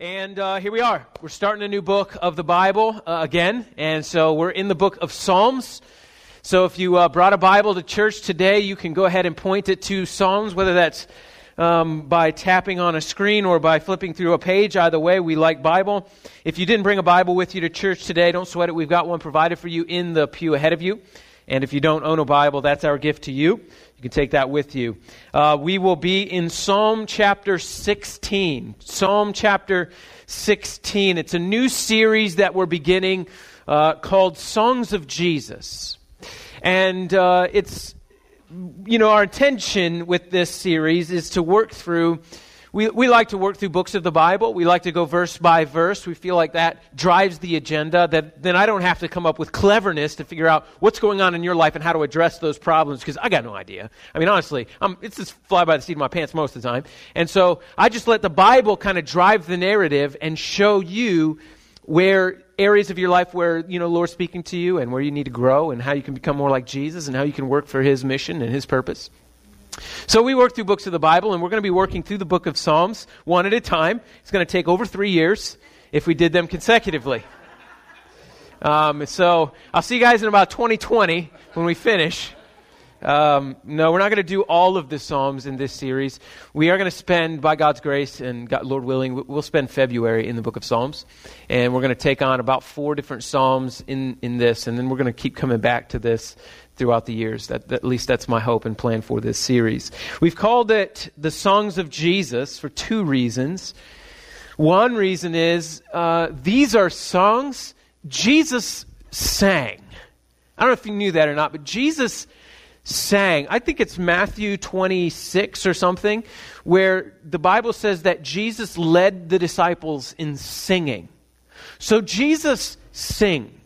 And uh, here we are. We're starting a new book of the Bible uh, again. And so we're in the book of Psalms. So if you uh, brought a Bible to church today, you can go ahead and point it to Psalms, whether that's um, by tapping on a screen or by flipping through a page. Either way, we like Bible. If you didn't bring a Bible with you to church today, don't sweat it. We've got one provided for you in the pew ahead of you. And if you don't own a Bible, that's our gift to you. You can take that with you. Uh, we will be in Psalm chapter 16. Psalm chapter 16. It's a new series that we're beginning uh, called Songs of Jesus. And uh, it's, you know, our intention with this series is to work through we, we like to work through books of the Bible. We like to go verse by verse. We feel like that drives the agenda. That then I don't have to come up with cleverness to figure out what's going on in your life and how to address those problems because I got no idea. I mean, honestly, I'm, it's just fly by the seat of my pants most of the time. And so I just let the Bible kind of drive the narrative and show you where areas of your life where you know Lord's speaking to you and where you need to grow and how you can become more like Jesus and how you can work for His mission and His purpose. So we work through books of the Bible, and we're going to be working through the book of Psalms one at a time. It's going to take over three years if we did them consecutively. Um, so I'll see you guys in about 2020 when we finish. Um, no, we're not going to do all of the Psalms in this series. We are going to spend, by God's grace and God, Lord willing, we'll spend February in the book of Psalms. And we're going to take on about four different Psalms in, in this. And then we're going to keep coming back to this throughout the years. That, at least that's my hope and plan for this series. We've called it the Songs of Jesus for two reasons. One reason is uh, these are songs Jesus sang. I don't know if you knew that or not, but Jesus sang. I think it's Matthew 26 or something, where the Bible says that Jesus led the disciples in singing. So Jesus sings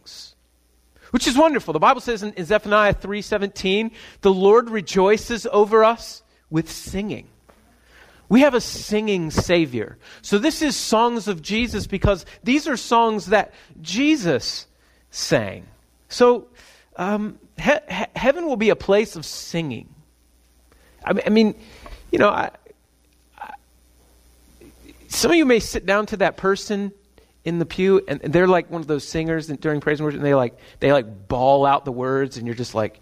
which is wonderful. The Bible says in, in Zephaniah 3:17, "The Lord rejoices over us with singing." We have a singing Savior. So this is songs of Jesus because these are songs that Jesus sang. So um, he- heaven will be a place of singing. I mean, I mean you know, I, I, some of you may sit down to that person in the pew and they're like one of those singers during praise and worship and they like they like bawl out the words and you're just like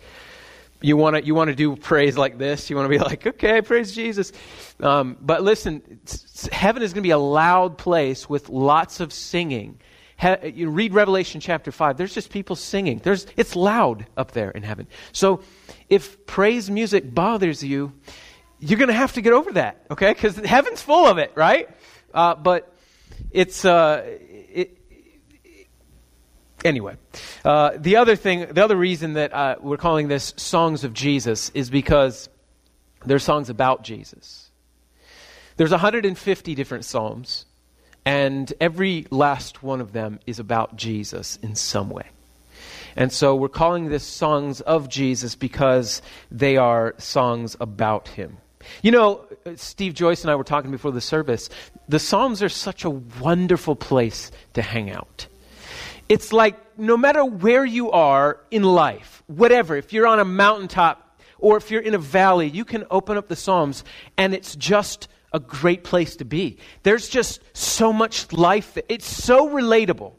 you want to you want to do praise like this? You want to be like okay praise jesus. Um, but listen heaven is going to be a loud place with lots of singing. He, you read revelation chapter 5 there's just people singing. There's it's loud up there in heaven. So if praise music bothers you you're going to have to get over that okay? Because heaven's full of it right? Uh, but it's uh, anyway, uh, the other thing, the other reason that uh, we're calling this Songs of Jesus is because they're songs about Jesus. There's 150 different psalms, and every last one of them is about Jesus in some way. And so we're calling this songs of Jesus because they are songs about him. You know, Steve Joyce and I were talking before the service. The Psalms are such a wonderful place to hang out. It's like no matter where you are in life, whatever, if you're on a mountaintop or if you're in a valley, you can open up the Psalms and it's just a great place to be. There's just so much life. It's so relatable.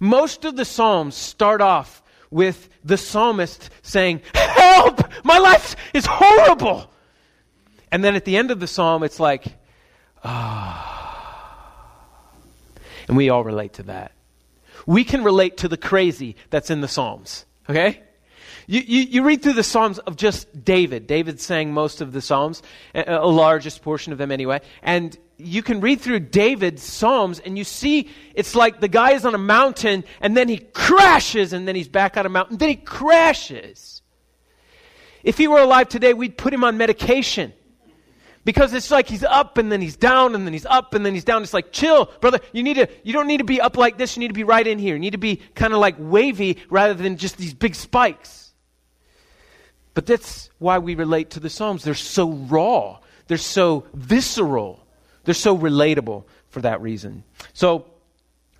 Most of the Psalms start off with the psalmist saying, Help! My life is horrible! And then at the end of the psalm, it's like, ah. Oh. And we all relate to that we can relate to the crazy that's in the Psalms. Okay? You, you, you, read through the Psalms of just David. David sang most of the Psalms, a, a largest portion of them anyway. And you can read through David's Psalms and you see it's like the guy is on a mountain and then he crashes and then he's back on a mountain. Then he crashes. If he were alive today, we'd put him on medication. Because it's like he's up and then he's down and then he's up and then he's down. It's like, chill, brother. You need to, you don't need to be up like this. You need to be right in here. You need to be kind of like wavy rather than just these big spikes. But that's why we relate to the Psalms. They're so raw. They're so visceral. They're so relatable for that reason. So,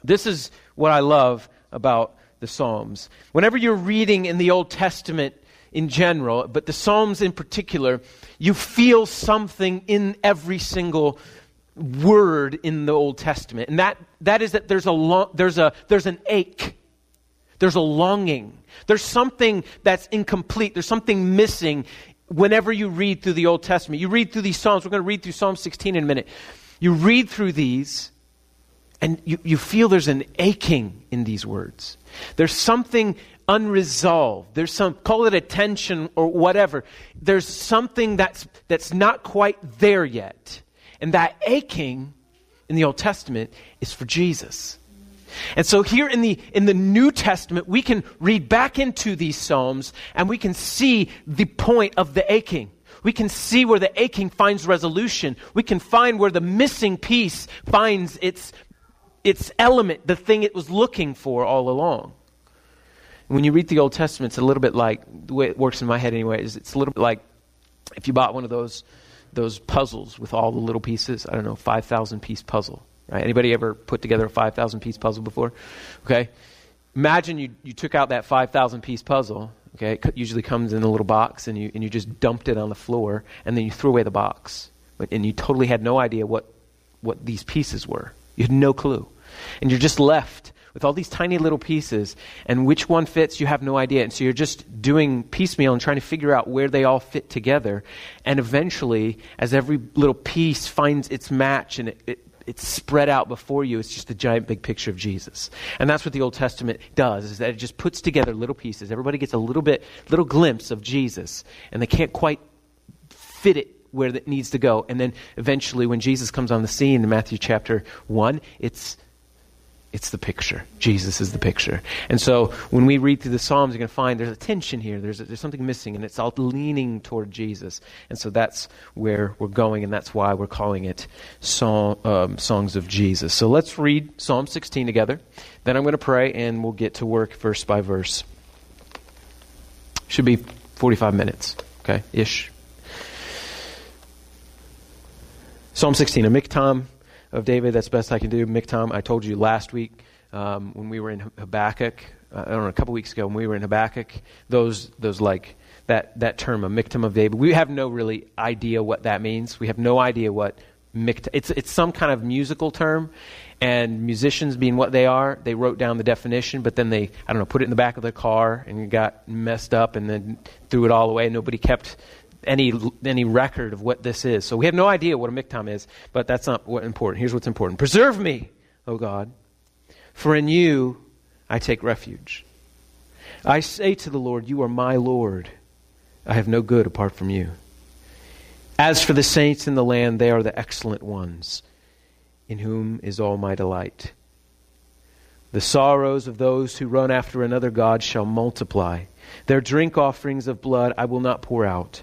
this is what I love about the Psalms. Whenever you're reading in the Old Testament, in general, but the Psalms in particular, you feel something in every single word in the Old Testament, and that, that is that there's, a lo- there's, a, there's an ache, there's a longing, there's something that's incomplete, there's something missing whenever you read through the Old Testament. You read through these Psalms, we're going to read through Psalm 16 in a minute. You read through these, and you, you feel there's an aching in these words. There's something unresolved. There's some, call it a tension or whatever. There's something that's, that's not quite there yet. And that aching in the Old Testament is for Jesus. And so here in the, in the New Testament, we can read back into these Psalms and we can see the point of the aching. We can see where the aching finds resolution. We can find where the missing piece finds its, its element, the thing it was looking for all along. When you read the Old Testament, it's a little bit like, the way it works in my head anyway, is it's a little bit like if you bought one of those, those puzzles with all the little pieces, I don't know, 5,000 piece puzzle. Right? Anybody ever put together a 5,000 piece puzzle before? Okay. Imagine you, you took out that 5,000 piece puzzle. Okay. It usually comes in a little box and you, and you just dumped it on the floor and then you threw away the box. And you totally had no idea what, what these pieces were. You had no clue. And you're just left with all these tiny little pieces, and which one fits, you have no idea. And so you're just doing piecemeal and trying to figure out where they all fit together. And eventually, as every little piece finds its match and it, it it's spread out before you. It's just a giant big picture of Jesus. And that's what the Old Testament does, is that it just puts together little pieces. Everybody gets a little bit, little glimpse of Jesus, and they can't quite fit it where it needs to go. And then eventually, when Jesus comes on the scene in Matthew chapter 1, it's it's the picture. Jesus is the picture. And so when we read through the Psalms, you're going to find there's a tension here. There's, a, there's something missing, and it's all leaning toward Jesus. And so that's where we're going, and that's why we're calling it song, um, Songs of Jesus. So let's read Psalm 16 together. Then I'm going to pray, and we'll get to work verse by verse. Should be 45 minutes, okay, ish. Psalm 16, a miktam of David. That's best I can do. Miktam, I told you last week um, when we were in Habakkuk, uh, I don't know, a couple weeks ago when we were in Habakkuk, those, those like, that, that term, a miktam of David, we have no really idea what that means. We have no idea what miktam, it's, it's some kind of musical term, and musicians being what they are, they wrote down the definition, but then they, I don't know, put it in the back of their car and got messed up and then threw it all away. Nobody kept any, any record of what this is. So we have no idea what a miktam is, but that's not what important. Here's what's important Preserve me, O God, for in you I take refuge. I say to the Lord, You are my Lord. I have no good apart from you. As for the saints in the land, they are the excellent ones, in whom is all my delight. The sorrows of those who run after another God shall multiply. Their drink offerings of blood I will not pour out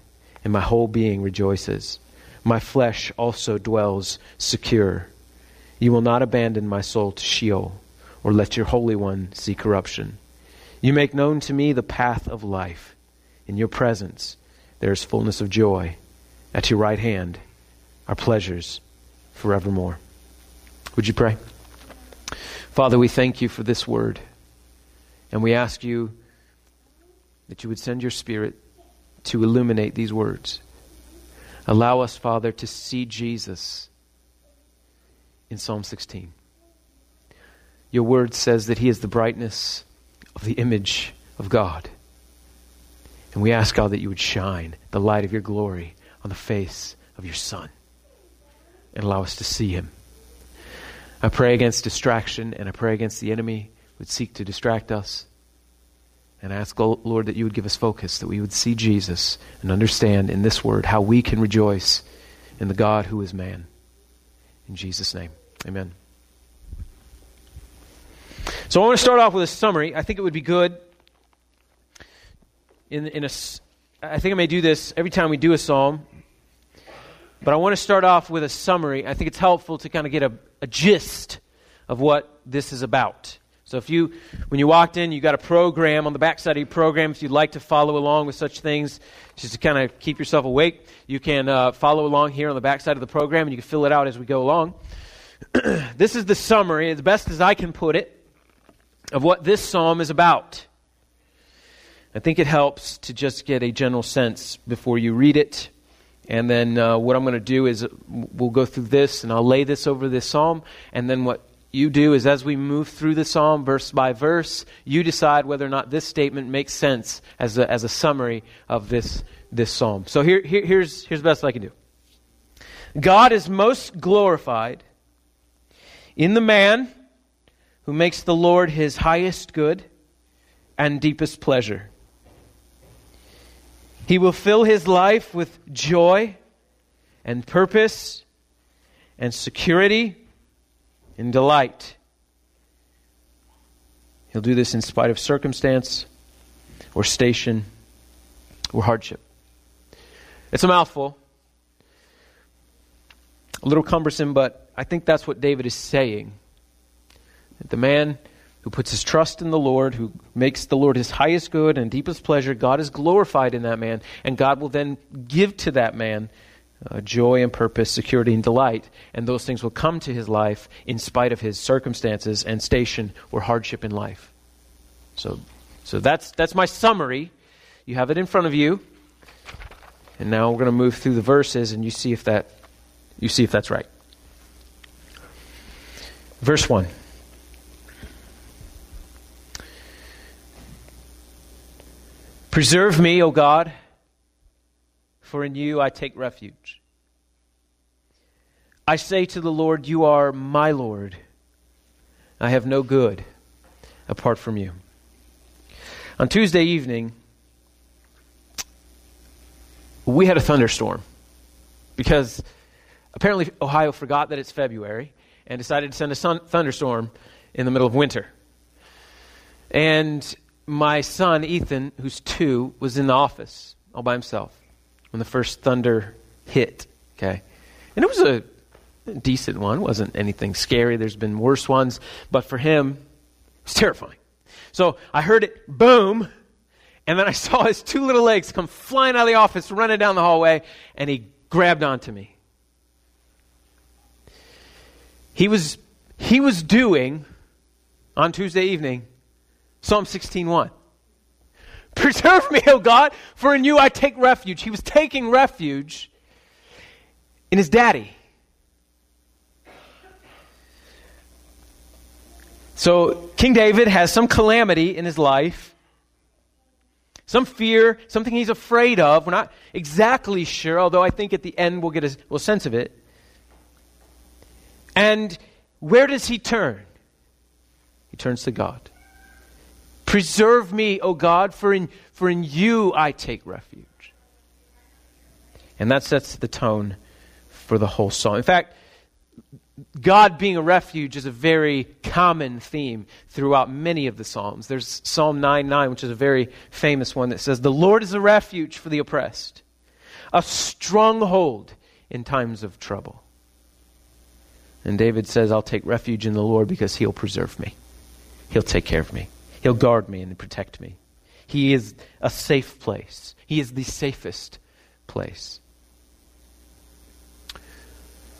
and my whole being rejoices. My flesh also dwells secure. You will not abandon my soul to Sheol, or let your Holy One see corruption. You make known to me the path of life. In your presence there is fullness of joy. At your right hand are pleasures forevermore. Would you pray? Father, we thank you for this word. And we ask you that you would send your Spirit to illuminate these words. Allow us, Father, to see Jesus in Psalm 16. Your word says that he is the brightness of the image of God. And we ask, God, that you would shine the light of your glory on the face of your Son and allow us to see him. I pray against distraction and I pray against the enemy who would seek to distract us. And I ask, oh, Lord, that you would give us focus, that we would see Jesus and understand in this word how we can rejoice in the God who is man. In Jesus' name, amen. So I want to start off with a summary. I think it would be good in, in a, I think I may do this every time we do a psalm. But I want to start off with a summary. I think it's helpful to kind of get a, a gist of what this is about. So if you, when you walked in, you got a program on the backside of your program. If you'd like to follow along with such things, just to kind of keep yourself awake, you can uh, follow along here on the backside of the program, and you can fill it out as we go along. this is the summary, as best as I can put it, of what this psalm is about. I think it helps to just get a general sense before you read it. And then uh, what I'm going to do is we'll go through this and I'll lay this over this psalm. And then what you do is as we move through the psalm verse by verse, you decide whether or not this statement makes sense as a, as a summary of this, this psalm. So here, here, here's, here's the best I can do God is most glorified in the man who makes the Lord his highest good and deepest pleasure. He will fill his life with joy and purpose and security and delight. He'll do this in spite of circumstance or station or hardship. It's a mouthful, a little cumbersome, but I think that's what David is saying. That the man who puts his trust in the Lord, who makes the Lord his highest good and deepest pleasure, God is glorified in that man, and God will then give to that man uh, joy and purpose, security and delight, and those things will come to his life in spite of his circumstances and station or hardship in life. So, so that's, that's my summary. You have it in front of you. And now we're going to move through the verses and you see if that you see if that's right. Verse 1. Preserve me, O God, for in you I take refuge. I say to the Lord, You are my Lord. I have no good apart from you. On Tuesday evening, we had a thunderstorm because apparently Ohio forgot that it's February and decided to send a sun- thunderstorm in the middle of winter. And my son, Ethan, who's two, was in the office all by himself when the first thunder hit. Okay. And it was a decent one. It wasn't anything scary. There's been worse ones. But for him, it was terrifying. So I heard it boom, and then I saw his two little legs come flying out of the office, running down the hallway, and he grabbed onto me. He was, he was doing, on Tuesday evening, Psalm 16:1. Preserve me, O God, for in you I take refuge. He was taking refuge in his daddy. So, King David has some calamity in his life, some fear, something he's afraid of. We're not exactly sure, although I think at the end we'll get a, a sense of it. And where does he turn? He turns to God. Preserve me, O God, for in, for in you I take refuge. And that sets the tone for the whole song. In fact, God being a refuge is a very common theme throughout many of the Psalms. There's Psalm 9 9, which is a very famous one that says, The Lord is a refuge for the oppressed, a stronghold in times of trouble. And David says, I'll take refuge in the Lord because he'll preserve me, he'll take care of me. He'll guard me and protect me. He is a safe place. He is the safest place.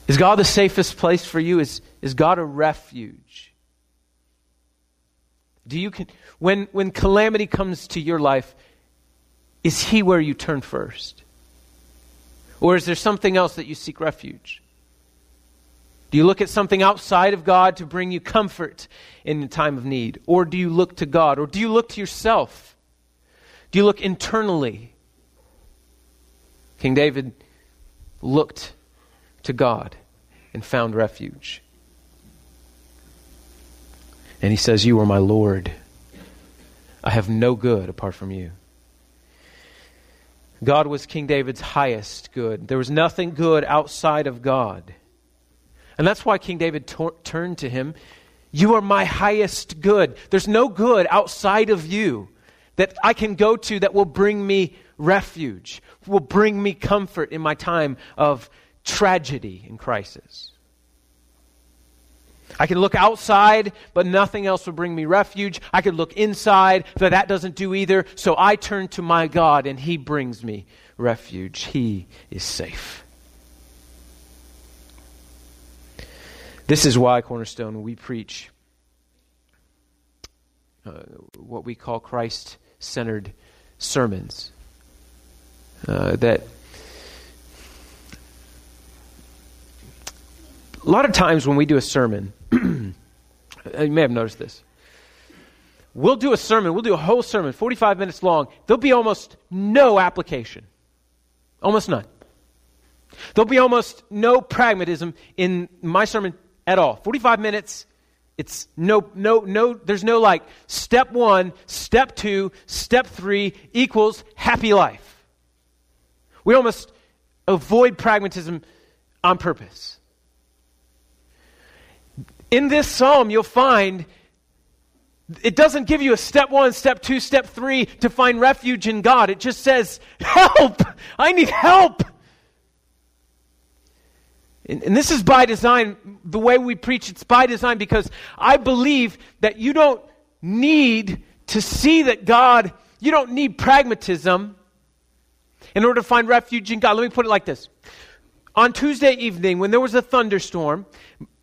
Is God the safest place for you? Is, is God a refuge? Do you can, when when calamity comes to your life, is he where you turn first? Or is there something else that you seek refuge? Do you look at something outside of God to bring you comfort in a time of need? Or do you look to God? Or do you look to yourself? Do you look internally? King David looked to God and found refuge. And he says, You are my Lord. I have no good apart from you. God was King David's highest good. There was nothing good outside of God. And that's why King David tor- turned to him. You are my highest good. There's no good outside of you that I can go to that will bring me refuge, will bring me comfort in my time of tragedy and crisis. I can look outside, but nothing else will bring me refuge. I could look inside, but that doesn't do either. So I turn to my God, and He brings me refuge. He is safe. This is why, Cornerstone, we preach uh, what we call Christ centered sermons. Uh, that a lot of times when we do a sermon, you may have noticed this. We'll do a sermon, we'll do a whole sermon, 45 minutes long. There'll be almost no application. Almost none. There'll be almost no pragmatism in my sermon at all. 45 minutes, it's no, no, no, there's no like step one, step two, step three equals happy life. We almost avoid pragmatism on purpose. In this psalm, you'll find it doesn't give you a step one, step two, step three to find refuge in God. It just says, Help! I need help! And, and, this is by design. The way we preach, it's by design because I believe that you don't need to see that God, you don't need pragmatism in order to find refuge in God. Let me put it like this. On Tuesday evening, when there was a thunderstorm,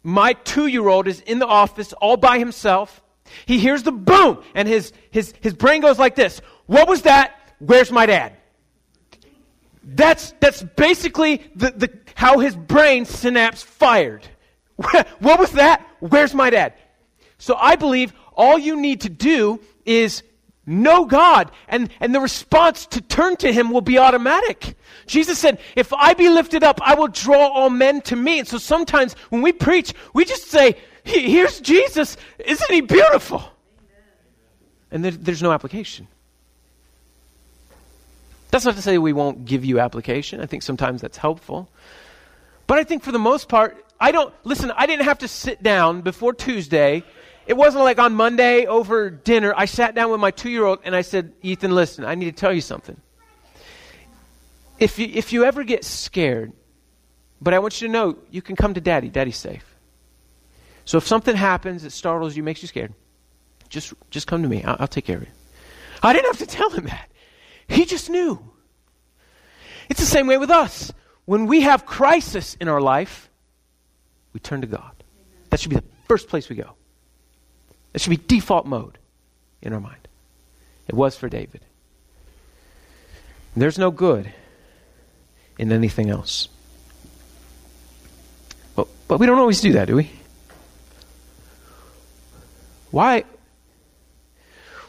my two year old is in the office all by himself. He hears the boom, and his, his, his brain goes like this What was that? Where's my dad? That's, that's basically the, the, how his brain synapse fired. what was that? Where's my dad? So I believe all you need to do is know God, and, and the response to turn to Him will be automatic. Jesus said, If I be lifted up, I will draw all men to me. And so sometimes when we preach, we just say, Here's Jesus. Isn't He beautiful? And there, there's no application. That's not to say we won't give you application. I think sometimes that's helpful. But I think for the most part, I don't, listen, I didn't have to sit down before Tuesday it wasn't like on Monday over dinner, I sat down with my two year old and I said, Ethan, listen, I need to tell you something. If you, if you ever get scared, but I want you to know you can come to daddy. Daddy's safe. So if something happens that startles you, makes you scared, just, just come to me. I'll, I'll take care of you. I didn't have to tell him that. He just knew. It's the same way with us. When we have crisis in our life, we turn to God. That should be the first place we go. That should be default mode in our mind. It was for David. There's no good in anything else. But, but we don't always do that, do we? Why,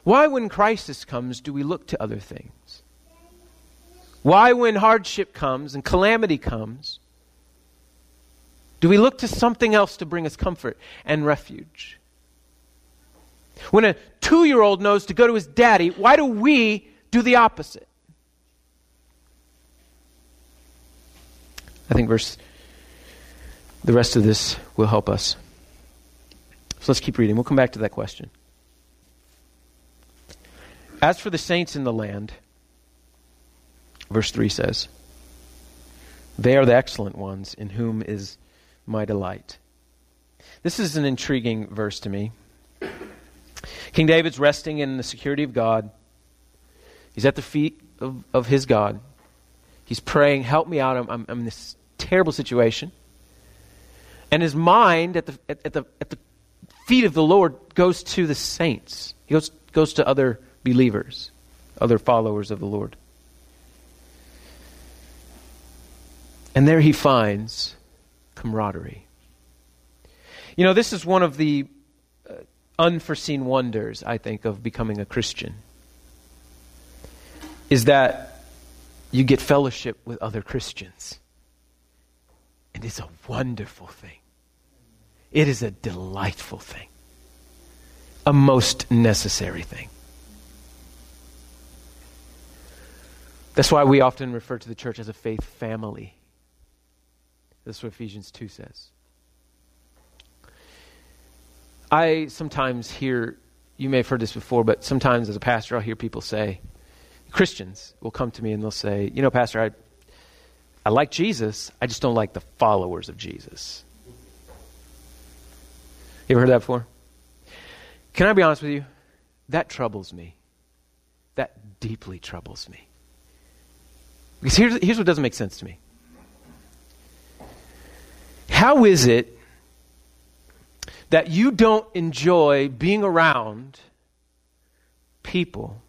why, when crisis comes, do we look to other things? Why, when hardship comes and calamity comes, do we look to something else to bring us comfort and refuge? When a two year old knows to go to his daddy, why do we do the opposite? I think verse the rest of this will help us. So let's keep reading. We'll come back to that question. As for the saints in the land, verse 3 says, They are the excellent ones in whom is my delight. This is an intriguing verse to me. King David's resting in the security of God. He's at the feet of, of his God. He's praying, Help me out. I'm, I'm, I'm in this terrible situation. And his mind at the, at, at, the, at the feet of the Lord goes to the saints, he goes, goes to other believers, other followers of the Lord. And there he finds camaraderie. You know, this is one of the uh, unforeseen wonders, I think, of becoming a Christian is that you get fellowship with other Christians. And it's a wonderful thing. It is a delightful thing, a most necessary thing. That's why we often refer to the church as a faith family. That's what Ephesians 2 says. I sometimes hear, you may have heard this before, but sometimes as a pastor, I'll hear people say, Christians will come to me and they'll say, You know, Pastor, I, I like Jesus, I just don't like the followers of Jesus. You ever heard that before? Can I be honest with you? That troubles me. That deeply troubles me. Because here's, here's what doesn't make sense to me. How is it that you don't enjoy being around people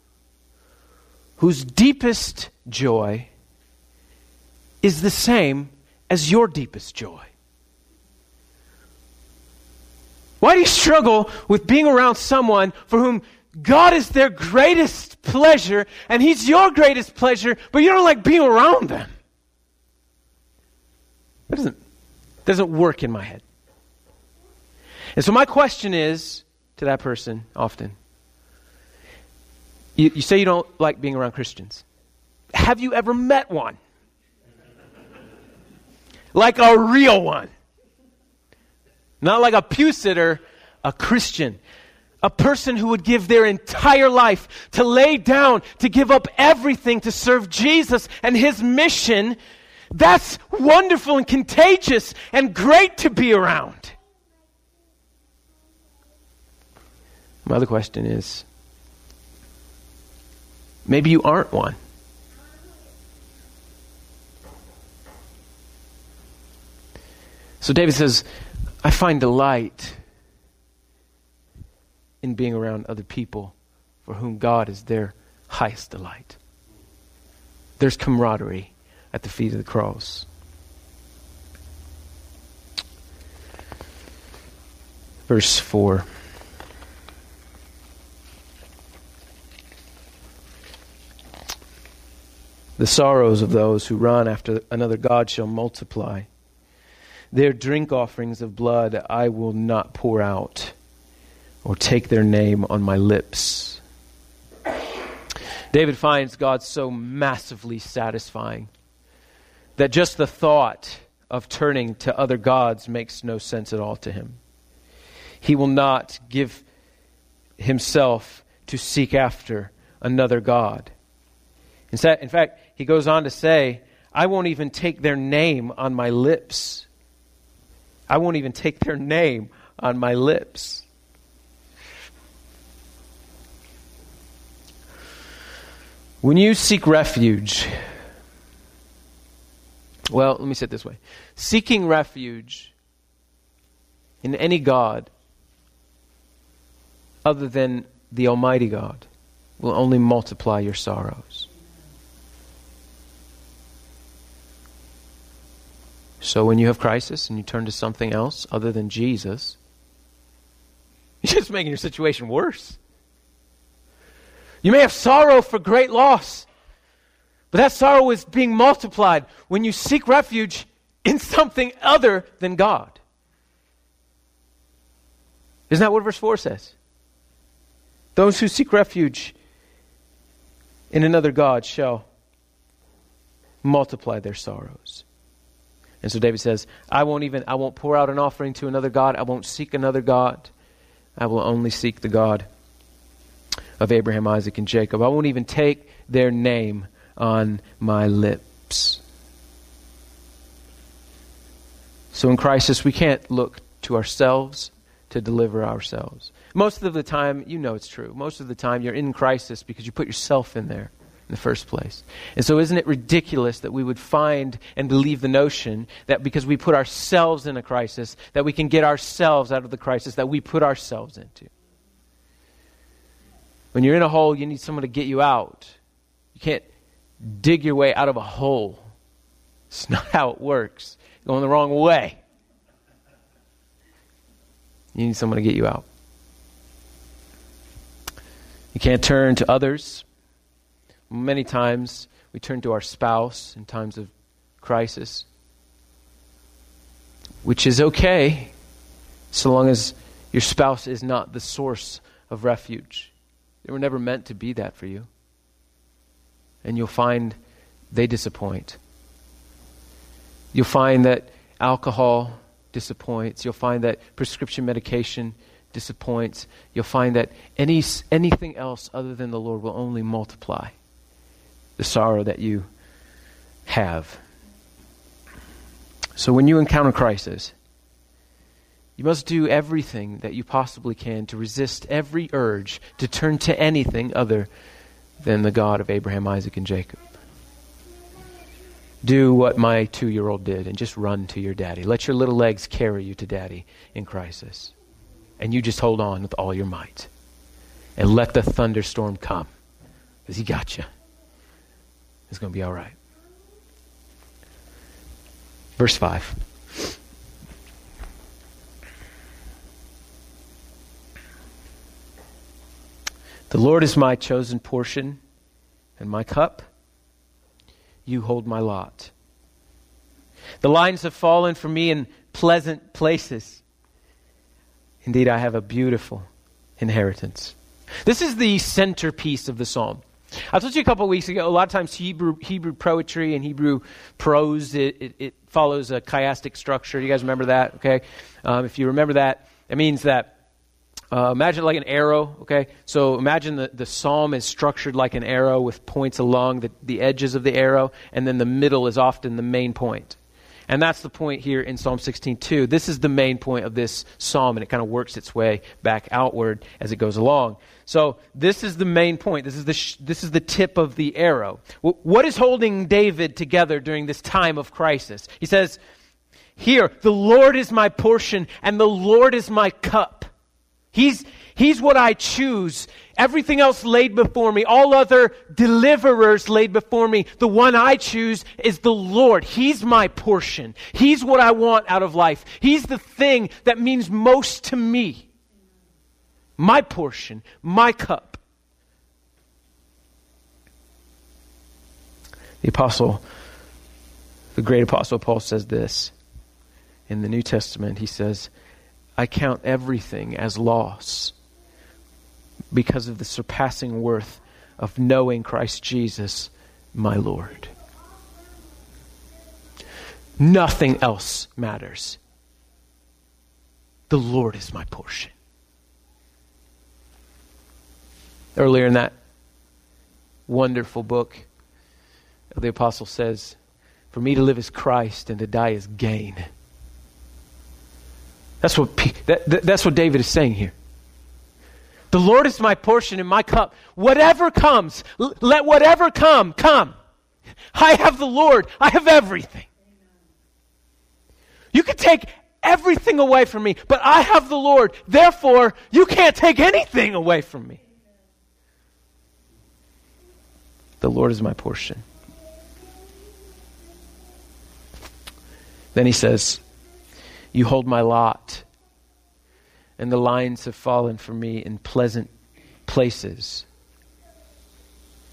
whose deepest joy is the same as your deepest joy? Why do you struggle with being around someone for whom God is their greatest pleasure and He's your greatest pleasure, but you don't like being around them? That doesn't, doesn't work in my head. And so, my question is to that person often you, you say you don't like being around Christians. Have you ever met one? Like a real one. Not like a pew sitter, a Christian. A person who would give their entire life to lay down, to give up everything to serve Jesus and his mission. That's wonderful and contagious and great to be around. My other question is maybe you aren't one. So David says, I find delight in being around other people for whom God is their highest delight. There's camaraderie at the feet of the cross. Verse 4. The sorrows of those who run after another God shall multiply. Their drink offerings of blood I will not pour out, or take their name on my lips. David finds God so massively satisfying that just the thought of turning to other gods makes no sense at all to him. He will not give himself to seek after another God. In fact, he goes on to say, I won't even take their name on my lips. I won't even take their name on my lips. When you seek refuge, well, let me say it this way seeking refuge in any God other than the Almighty God will only multiply your sorrows. So when you have crisis and you turn to something else other than Jesus, you're just making your situation worse. You may have sorrow for great loss, but that sorrow is being multiplied when you seek refuge in something other than God. Isn't that what verse 4 says? Those who seek refuge in another God shall multiply their sorrows. And so David says, I won't even, I won't pour out an offering to another God. I won't seek another God. I will only seek the God of Abraham, Isaac, and Jacob. I won't even take their name on my lips. So in crisis, we can't look to ourselves to deliver ourselves. Most of the time, you know it's true. Most of the time, you're in crisis because you put yourself in there in the first place. And so, isn't it ridiculous that we would find and believe the notion that because we put ourselves in a crisis, that we can get ourselves out of the crisis that we put ourselves into? When you're in a hole, you need someone to get you out. You can't dig your way out of a hole. It's not how it works. You're going the wrong way. You need someone to get you out. You can't turn to others Many times we turn to our spouse in times of crisis, which is okay so long as your spouse is not the source of refuge. They were never meant to be that for you. And you'll find they disappoint. You'll find that alcohol disappoints. You'll find that prescription medication disappoints. You'll find that any, anything else other than the Lord will only multiply the sorrow that you have. So when you encounter crisis, you must do everything that you possibly can to resist every urge to turn to anything other than the God of Abraham, Isaac, and Jacob. Do what my two year old did and just run to your daddy. Let your little legs carry you to daddy in crisis. And you just hold on with all your might. And let the thunderstorm come because he got you. It's going to be all right. Verse 5. The Lord is my chosen portion and my cup. You hold my lot. The lines have fallen for me in pleasant places. Indeed, I have a beautiful inheritance. This is the centerpiece of the psalm. I told you a couple weeks ago, a lot of times Hebrew, Hebrew poetry and Hebrew prose, it, it, it follows a chiastic structure. You guys remember that? Okay. Um, if you remember that, it means that uh, imagine like an arrow, okay? So imagine the, the psalm is structured like an arrow with points along the, the edges of the arrow, and then the middle is often the main point. And that's the point here in Psalm 16:2. This is the main point of this psalm, and it kind of works its way back outward as it goes along. So this is the main point. This is the sh- this is the tip of the arrow. W- what is holding David together during this time of crisis? He says, "Here, the Lord is my portion, and the Lord is my cup." He's, he's what I choose. Everything else laid before me, all other deliverers laid before me. The one I choose is the Lord. He's my portion. He's what I want out of life. He's the thing that means most to me. My portion, my cup. The apostle, the great apostle Paul says this in the New Testament. He says, I count everything as loss because of the surpassing worth of knowing Christ Jesus, my Lord. Nothing else matters. The Lord is my portion. Earlier in that wonderful book, the apostle says, For me to live is Christ and to die is gain. That's what, that, that's what David is saying here. The Lord is my portion and my cup. Whatever comes, let whatever come, come. I have the Lord. I have everything. You can take everything away from me, but I have the Lord. Therefore, you can't take anything away from me. The Lord is my portion. Then he says, you hold my lot, and the lines have fallen for me in pleasant places.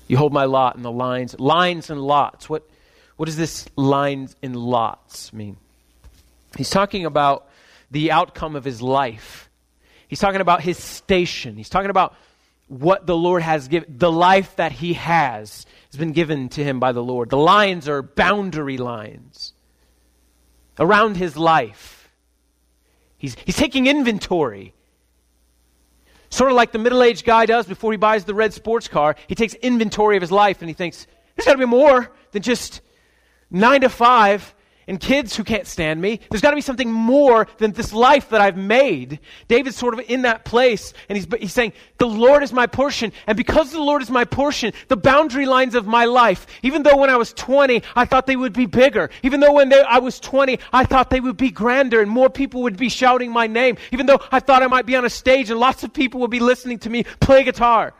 You hold my lot and the lines, lines and lots. What, what does this lines and lots mean? He's talking about the outcome of his life. He's talking about his station. He's talking about what the Lord has given, the life that he has has been given to him by the Lord. The lines are boundary lines around his life. He's, he's taking inventory. Sort of like the middle aged guy does before he buys the red sports car. He takes inventory of his life and he thinks, there's got to be more than just nine to five and kids who can't stand me. There's got to be something more than this life that I've made. David's sort of in that place, and he's, he's saying, The Lord is my portion. And because the Lord is my portion, the boundary lines of my life, even though when I was 20, I thought they would be bigger, even though when they, I was 20, I thought they would be grander and more people would be shouting my name, even though I thought I might be on a stage and lots of people would be listening to me play guitar.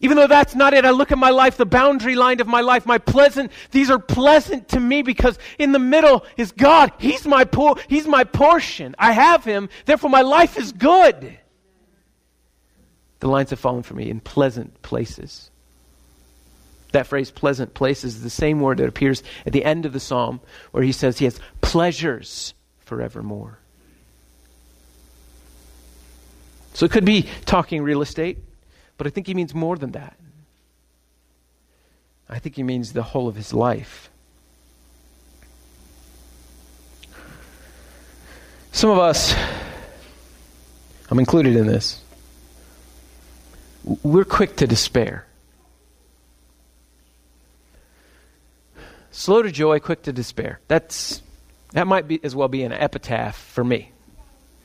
Even though that's not it, I look at my life, the boundary line of my life, my pleasant, these are pleasant to me because in the middle is God. He's my pool, He's my portion. I have Him, therefore my life is good. The lines have fallen for me in pleasant places. That phrase, pleasant places, is the same word that appears at the end of the psalm where he says he has pleasures forevermore. So it could be talking real estate. But I think he means more than that. I think he means the whole of his life. Some of us, I'm included in this, we're quick to despair. Slow to joy, quick to despair. That's, that might be, as well be an epitaph for me.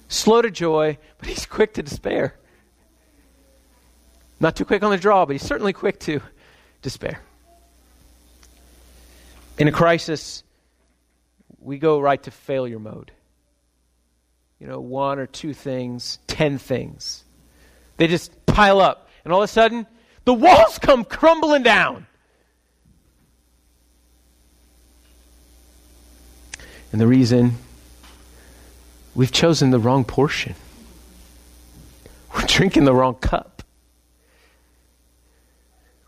Slow to joy, but he's quick to despair. Not too quick on the draw, but he's certainly quick to despair. In a crisis, we go right to failure mode. You know, one or two things, ten things. They just pile up. And all of a sudden, the walls come crumbling down. And the reason we've chosen the wrong portion. We're drinking the wrong cup.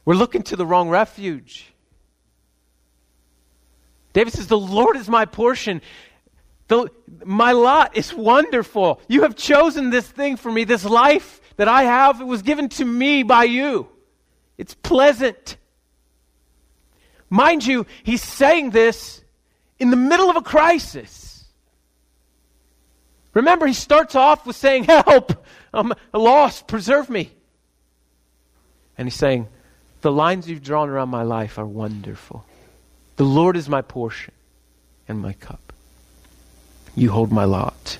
We're looking to the wrong refuge. David says, The Lord is my portion. The, my lot is wonderful. You have chosen this thing for me, this life that I have. It was given to me by you. It's pleasant. Mind you, he's saying this in the middle of a crisis. Remember, he starts off with saying, Help! I'm lost. Preserve me. And he's saying, The lines you've drawn around my life are wonderful. The Lord is my portion and my cup. You hold my lot.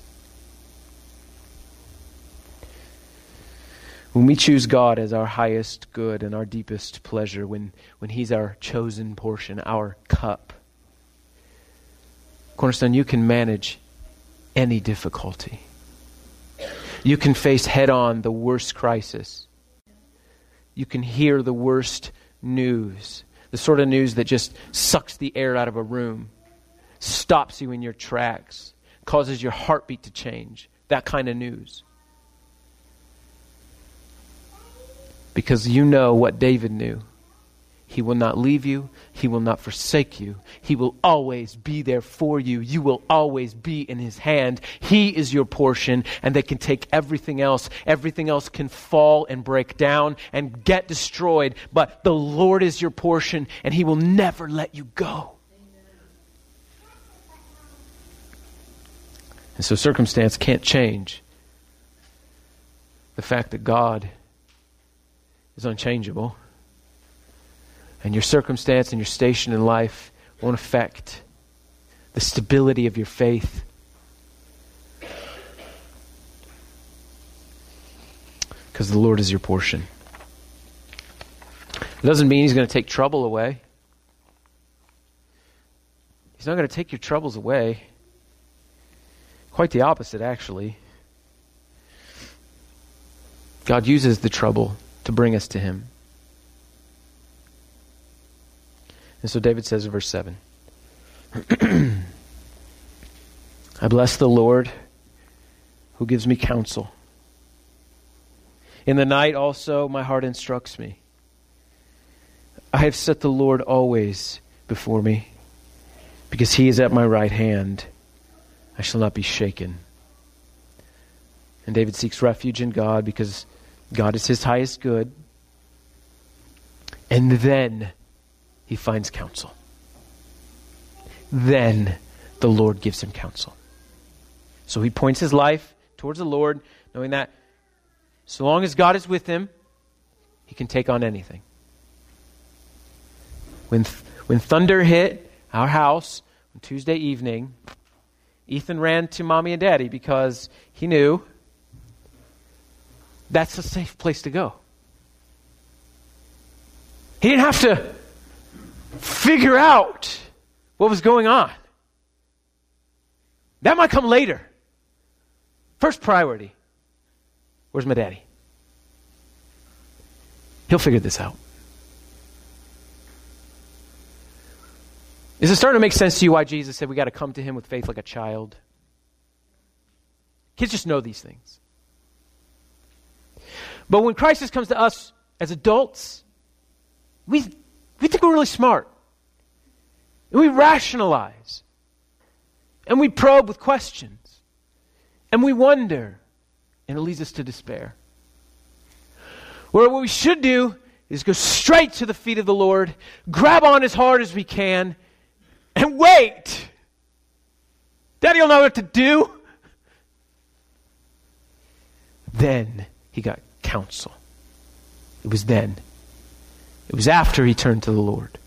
When we choose God as our highest good and our deepest pleasure, when, when He's our chosen portion, our cup, Cornerstone, you can manage any difficulty. You can face head on the worst crisis. You can hear the worst news the sort of news that just sucks the air out of a room, stops you in your tracks, causes your heartbeat to change. That kind of news. Because you know what David knew. He will not leave you. He will not forsake you. He will always be there for you. You will always be in His hand. He is your portion, and they can take everything else. Everything else can fall and break down and get destroyed, but the Lord is your portion, and He will never let you go. And so circumstance can't change the fact that God is unchangeable and your circumstance and your station in life won't affect the stability of your faith. Because the Lord is your portion. It doesn't mean He's going to take trouble away. He's not going to take your troubles away. Quite the opposite, actually. God uses the trouble to bring us to Him. And so David says in verse 7 I bless the Lord who gives me counsel. In the night also my heart instructs me. I have set the Lord always before me. Because he is at my right hand, I shall not be shaken. And David seeks refuge in God because God is his highest good. And then he finds counsel. Then the Lord gives him counsel. So he points his life towards the Lord, knowing that so long as God is with him, he can take on anything. When, th- when thunder hit our house on Tuesday evening, Ethan ran to mommy and daddy because he knew that's a safe place to go. He didn't have to figure out what was going on. That might come later. First priority where's my daddy? He'll figure this out. Is it starting to make sense to you why Jesus said we got to come to him with faith like a child? Kids just know these things. But when crisis comes to us as adults, we we think we're really smart. And we rationalize. And we probe with questions. And we wonder. And it leads us to despair. Where what we should do is go straight to the feet of the Lord, grab on as hard as we can, and wait. Daddy will know what to do. Then he got counsel. It was then it was after he turned to the Lord.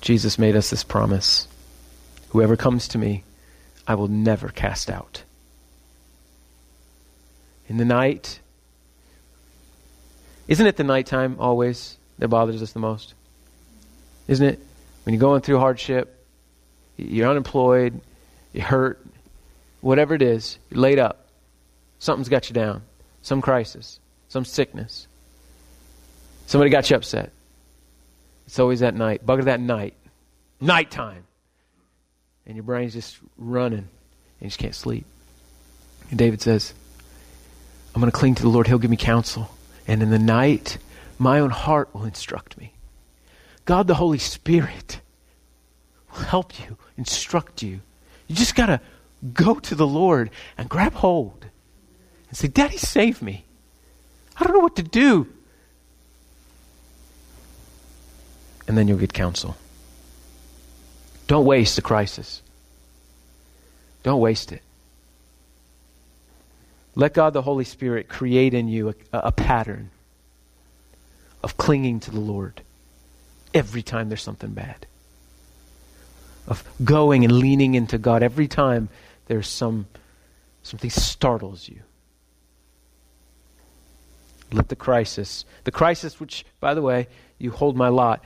Jesus made us this promise Whoever comes to me, I will never cast out. In the night, isn't it the nighttime always that bothers us the most? Isn't it? When you're going through hardship, you're unemployed, you're hurt, whatever it is, you're laid up. Something's got you down. Some crisis, some sickness. Somebody got you upset. It's always that night. Bugger that night. Nighttime. And your brain's just running and you just can't sleep. And David says, I'm going to cling to the Lord. He'll give me counsel. And in the night, my own heart will instruct me. God the Holy Spirit will help you, instruct you. You just got to go to the Lord and grab hold and say, Daddy, save me. I don't know what to do. And then you'll get counsel. Don't waste the crisis. Don't waste it. Let God the Holy Spirit create in you a, a, pattern of clinging to the Lord every time there's something bad. Of going and leaning into God every time there's some something startles you. Let the crisis, the crisis which, by the way, you hold my lot,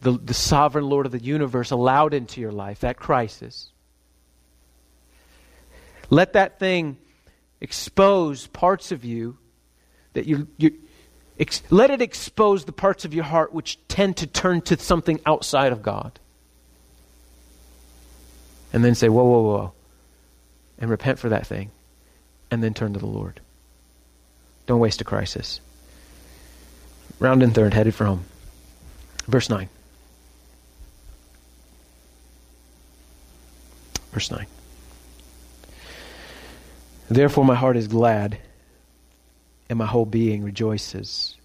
the, the sovereign Lord of the universe allowed into your life, that crisis. Let that thing expose parts of you that you, you ex, let it expose the parts of your heart which tend to turn to something outside of God. And then say, whoa, whoa, whoa. And repent for that thing. And then turn to the Lord. Don't waste a crisis. Round and third, headed for home. Verse 9. Verse 9. Therefore, my heart is glad, and my whole being rejoices.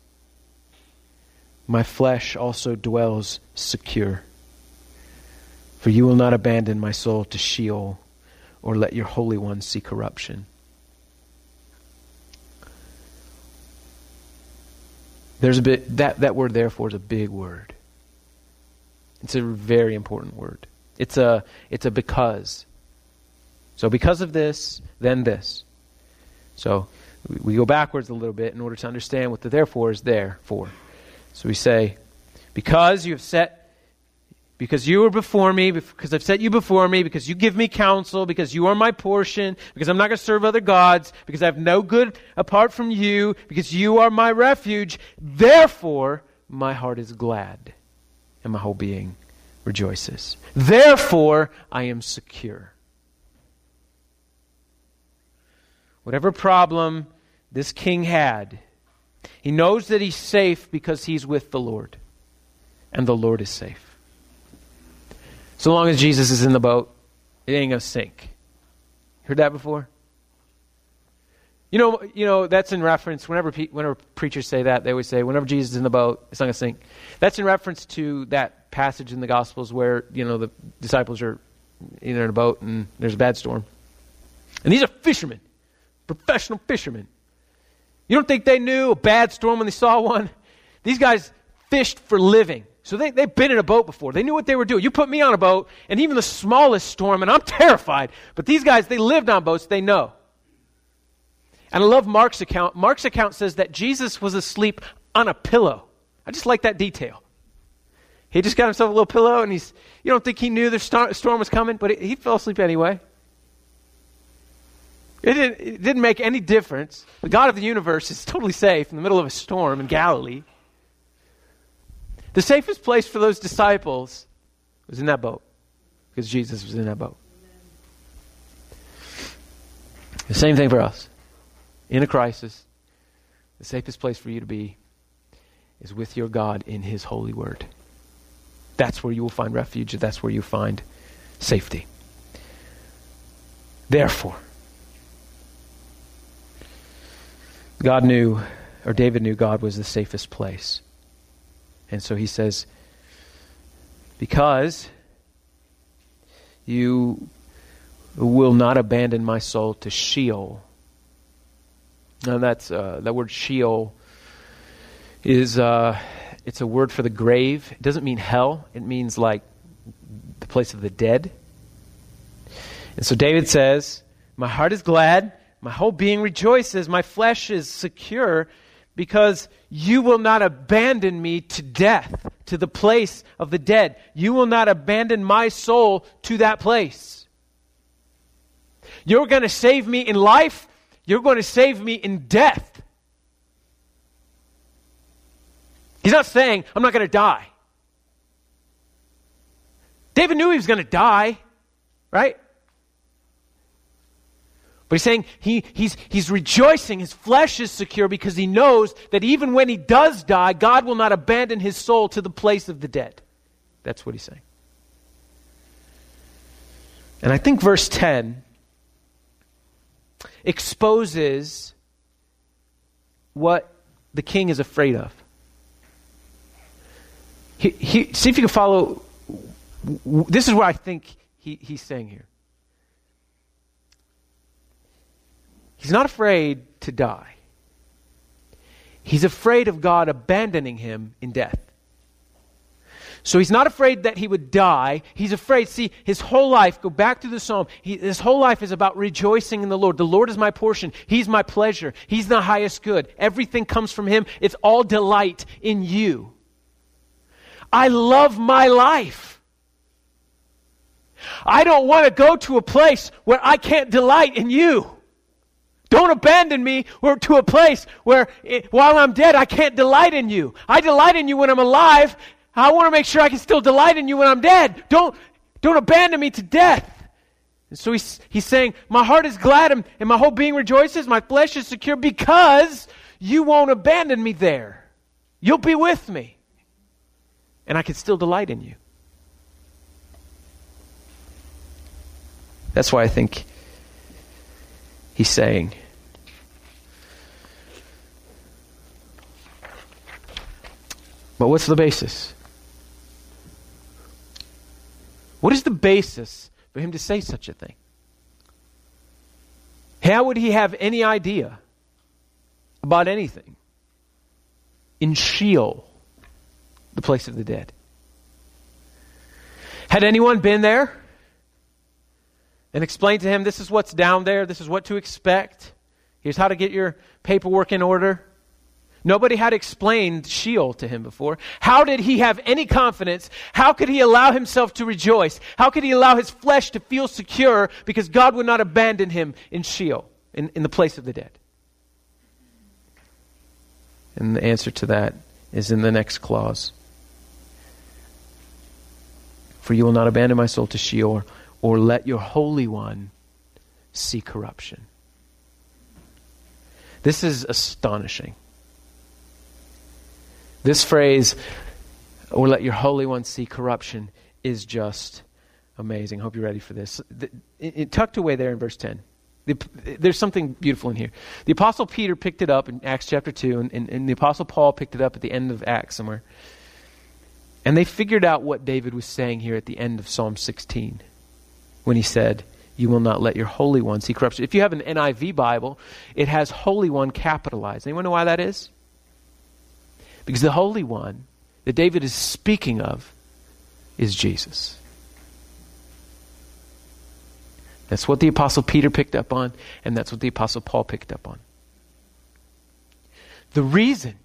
My flesh also dwells secure. For you will not abandon my soul to Sheol, or let your Holy One see corruption. There's a bit that, that word therefore is a big word. It's a very important word. It's a, it's a because. So because of this, then this. So we go backwards a little bit in order to understand what the therefore is there for. So we say, because you have set because you are before me, because I've set you before me, because you give me counsel, because you are my portion, because I'm not going to serve other gods, because I have no good apart from you, because you are my refuge. Therefore, my heart is glad, and my whole being rejoices. Therefore, I am secure. Whatever problem this king had, he knows that he's safe because he's with the Lord, and the Lord is safe. So long as Jesus is in the boat, it ain't going to sink. Heard that before? You know, you know that's in reference. Whenever whenever preachers say that, they always say, "Whenever Jesus is in the boat, it's not going to sink." That's in reference to that passage in the Gospels where, you know, the disciples are in a boat and there's a bad storm. And these are fishermen, professional fishermen. You don't think they knew a bad storm when they saw one? These guys fished for living. So they, they've been in a boat before. They knew what they were doing. You put me on a boat, and even the smallest storm, and I'm terrified. But these guys, they lived on boats, they know. And I love Mark's account. Mark's account says that Jesus was asleep on a pillow. I just like that detail. He just got himself a little pillow, and he's, you don't think he knew the storm was coming, but he fell asleep anyway. It didn't, it didn't make any difference. The God of the universe is totally safe in the middle of a storm in Galilee. The safest place for those disciples was in that boat because Jesus was in that boat. The same thing for us. In a crisis, the safest place for you to be is with your God in His holy word. That's where you will find refuge. That's where you find safety. Therefore, God knew, or David knew, God was the safest place. And so he says, Because you will not abandon my soul to Sheol. Now that's uh, that word Sheol is uh, it's a word for the grave. It doesn't mean hell. It means like the place of the dead. And so David says, My heart is glad, my whole being rejoices, my flesh is secure, because you will not abandon me to death, to the place of the dead. You will not abandon my soul to that place. You're going to save me in life, you're going to save me in death. He's not saying, I'm not going to die. David knew he was going to die, right? But he's saying he, he's, he's rejoicing. His flesh is secure because he knows that even when he does die, God will not abandon his soul to the place of the dead. That's what he's saying. And I think verse 10 exposes what the king is afraid of. He, he, see if you can follow. This is what I think he, he's saying here. He's not afraid to die. He's afraid of God abandoning him in death. So he's not afraid that he would die. He's afraid, see, his whole life, go back to the psalm, he, his whole life is about rejoicing in the Lord. The Lord is my portion. He's my pleasure. He's the highest good. Everything comes from him. It's all delight in you. I love my life. I don't want to go to a place where I can't delight in you. Don't abandon me to a place where it, while I'm dead, I can't delight in you. I delight in you when I'm alive. I want to make sure I can still delight in you when I'm dead. Don't, don't abandon me to death. And so he's, he's saying, My heart is glad and, and my whole being rejoices. My flesh is secure because you won't abandon me there. You'll be with me. And I can still delight in you. That's why I think he's saying. But what's the basis? What is the basis for him to say such a thing? How would he have any idea about anything in Sheol, the place of the dead? Had anyone been there and explained to him, this is what's down there, this is what to expect, here's how to get your paperwork in order? Nobody had explained Sheol to him before. How did he have any confidence? How could he allow himself to rejoice? How could he allow his flesh to feel secure because God would not abandon him in Sheol, in, in the place of the dead? And the answer to that is in the next clause. For you will not abandon my soul to Sheol, or let your Holy One see corruption. This is astonishing. This phrase, or let your Holy One see corruption, is just amazing. Hope you're ready for this. It, it, tucked away there in verse 10. The, there's something beautiful in here. The Apostle Peter picked it up in Acts chapter 2, and, and, and the Apostle Paul picked it up at the end of Acts somewhere. And they figured out what David was saying here at the end of Psalm 16 when he said, You will not let your Holy One see corruption. If you have an NIV Bible, it has Holy One capitalized. Anyone know why that is? Because the Holy One that David is speaking of is Jesus. That's what the Apostle Peter picked up on, and that's what the Apostle Paul picked up on. The reason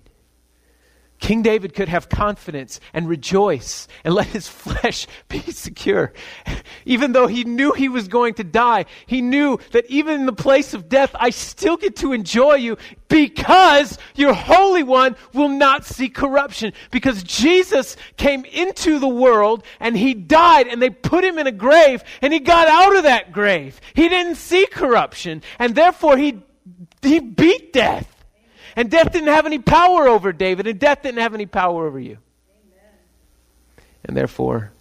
King David could have confidence and rejoice and let his flesh be secure. Even though he knew he was going to die, he knew that even in the place of death, I still get to enjoy you because your Holy One will not see corruption. Because Jesus came into the world and he died and they put him in a grave and he got out of that grave. He didn't see corruption and therefore he, he beat death. And death didn't have any power over David, and death didn't have any power over you. Amen. And therefore,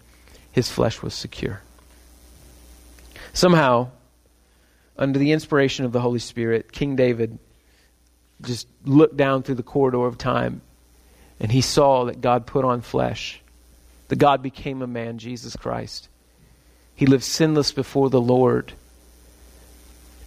his flesh was secure. Somehow, under the inspiration of the Holy Spirit, King David just looked down through the corridor of time and he saw that God put on flesh, that God became a man, Jesus Christ. He lived sinless before the Lord.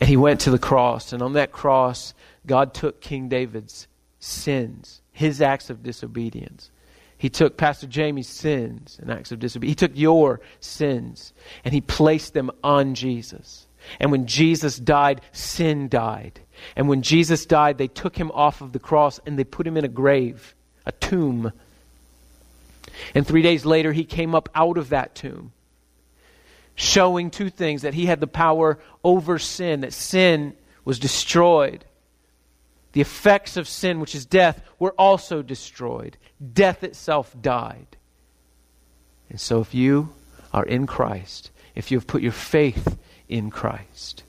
And he went to the cross, and on that cross, God took King David's sins, his acts of disobedience, He took Pastor Jamie's sins and acts of disobedience. He took your sins and he placed them on Jesus. And when Jesus died, sin died. And when Jesus died, they took him off of the cross and they put him in a grave, a tomb. And three days later, he came up out of that tomb, showing two things that he had the power over sin, that sin was destroyed. The effects of sin, which is death, were also destroyed. Death itself died. And so, if you are in Christ, if you have put your faith in Christ,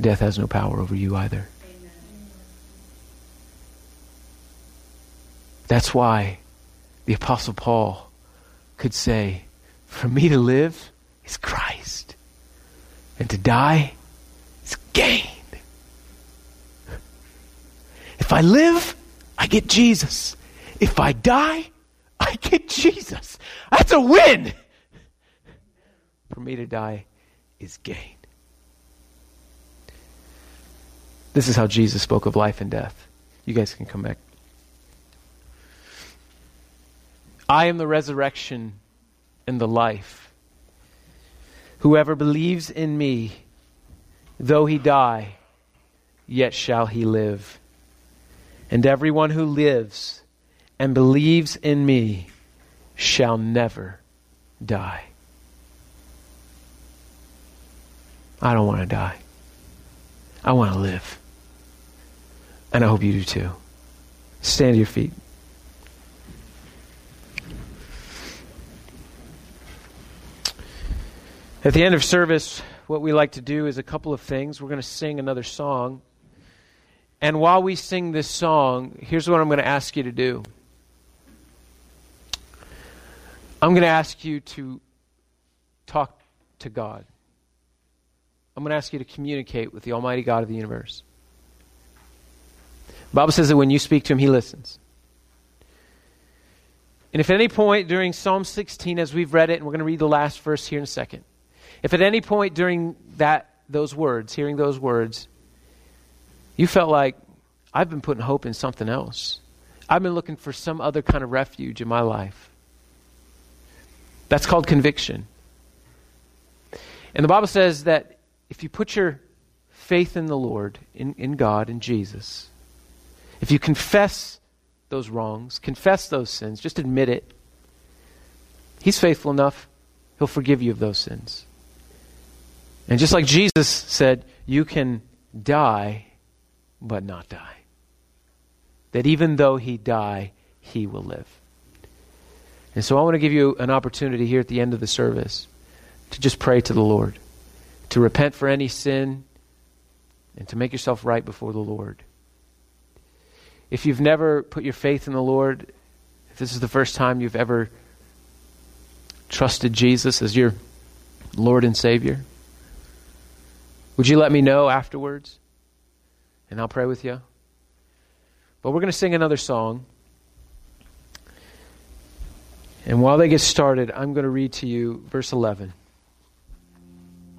death has no power over you either. Amen. That's why the Apostle Paul could say, For me to live is Christ, and to die is gain. If I live, I get Jesus. If I die, I get Jesus. That's a win. For me to die is gain. This is how Jesus spoke of life and death. You guys can come back. I am the resurrection and the life. Whoever believes in me, though he die, yet shall he live. And everyone who lives and believes in me shall never die. I don't want to die. I want to live. And I hope you do too. Stand to your feet. At the end of service, what we like to do is a couple of things. We're going to sing another song. And while we sing this song, here's what I'm going to ask you to do I'm going to ask you to talk to God. I'm going to ask you to communicate with the Almighty God of the universe. The Bible says that when you speak to Him, He listens. And if at any point during Psalm 16, as we've read it, and we're going to read the last verse here in a second, if at any point during that those words, hearing those words, you felt like, I've been putting hope in something else. I've been looking for some other kind of refuge in my life. That's called conviction. And the Bible says that if you put your faith in the Lord, in, in God, in Jesus, if you confess those wrongs, confess those sins, just admit it, He's faithful enough, He'll forgive you of those sins. And just like Jesus said, you can die but not die. That even though he die, he will live. And so I want to give you an opportunity here at the end of the service to just pray to the Lord, to repent for any sin, and to make yourself right before the Lord. If you've never put your faith in the Lord, if this is the first time you've ever trusted Jesus as your Lord and Savior, would you let me know afterwards? And I'll pray with you. But we're going to sing another song. And while they get started, I'm going to read to you verse 11.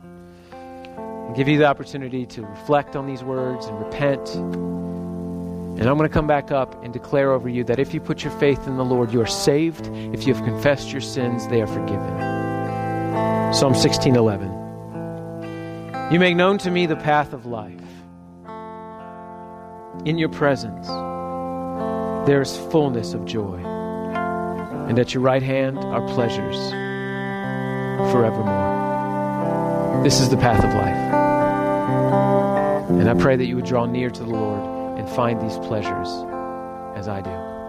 And give you the opportunity to reflect on these words and repent. And I'm going to come back up and declare over you that if you put your faith in the Lord, you are saved. If you have confessed your sins, they are forgiven. Psalm 16:11. You make known to me the path of life. In your presence, there is fullness of joy. And at your right hand are pleasures forevermore. This is the path of life. And I pray that you would draw near to the Lord and find these pleasures as I do.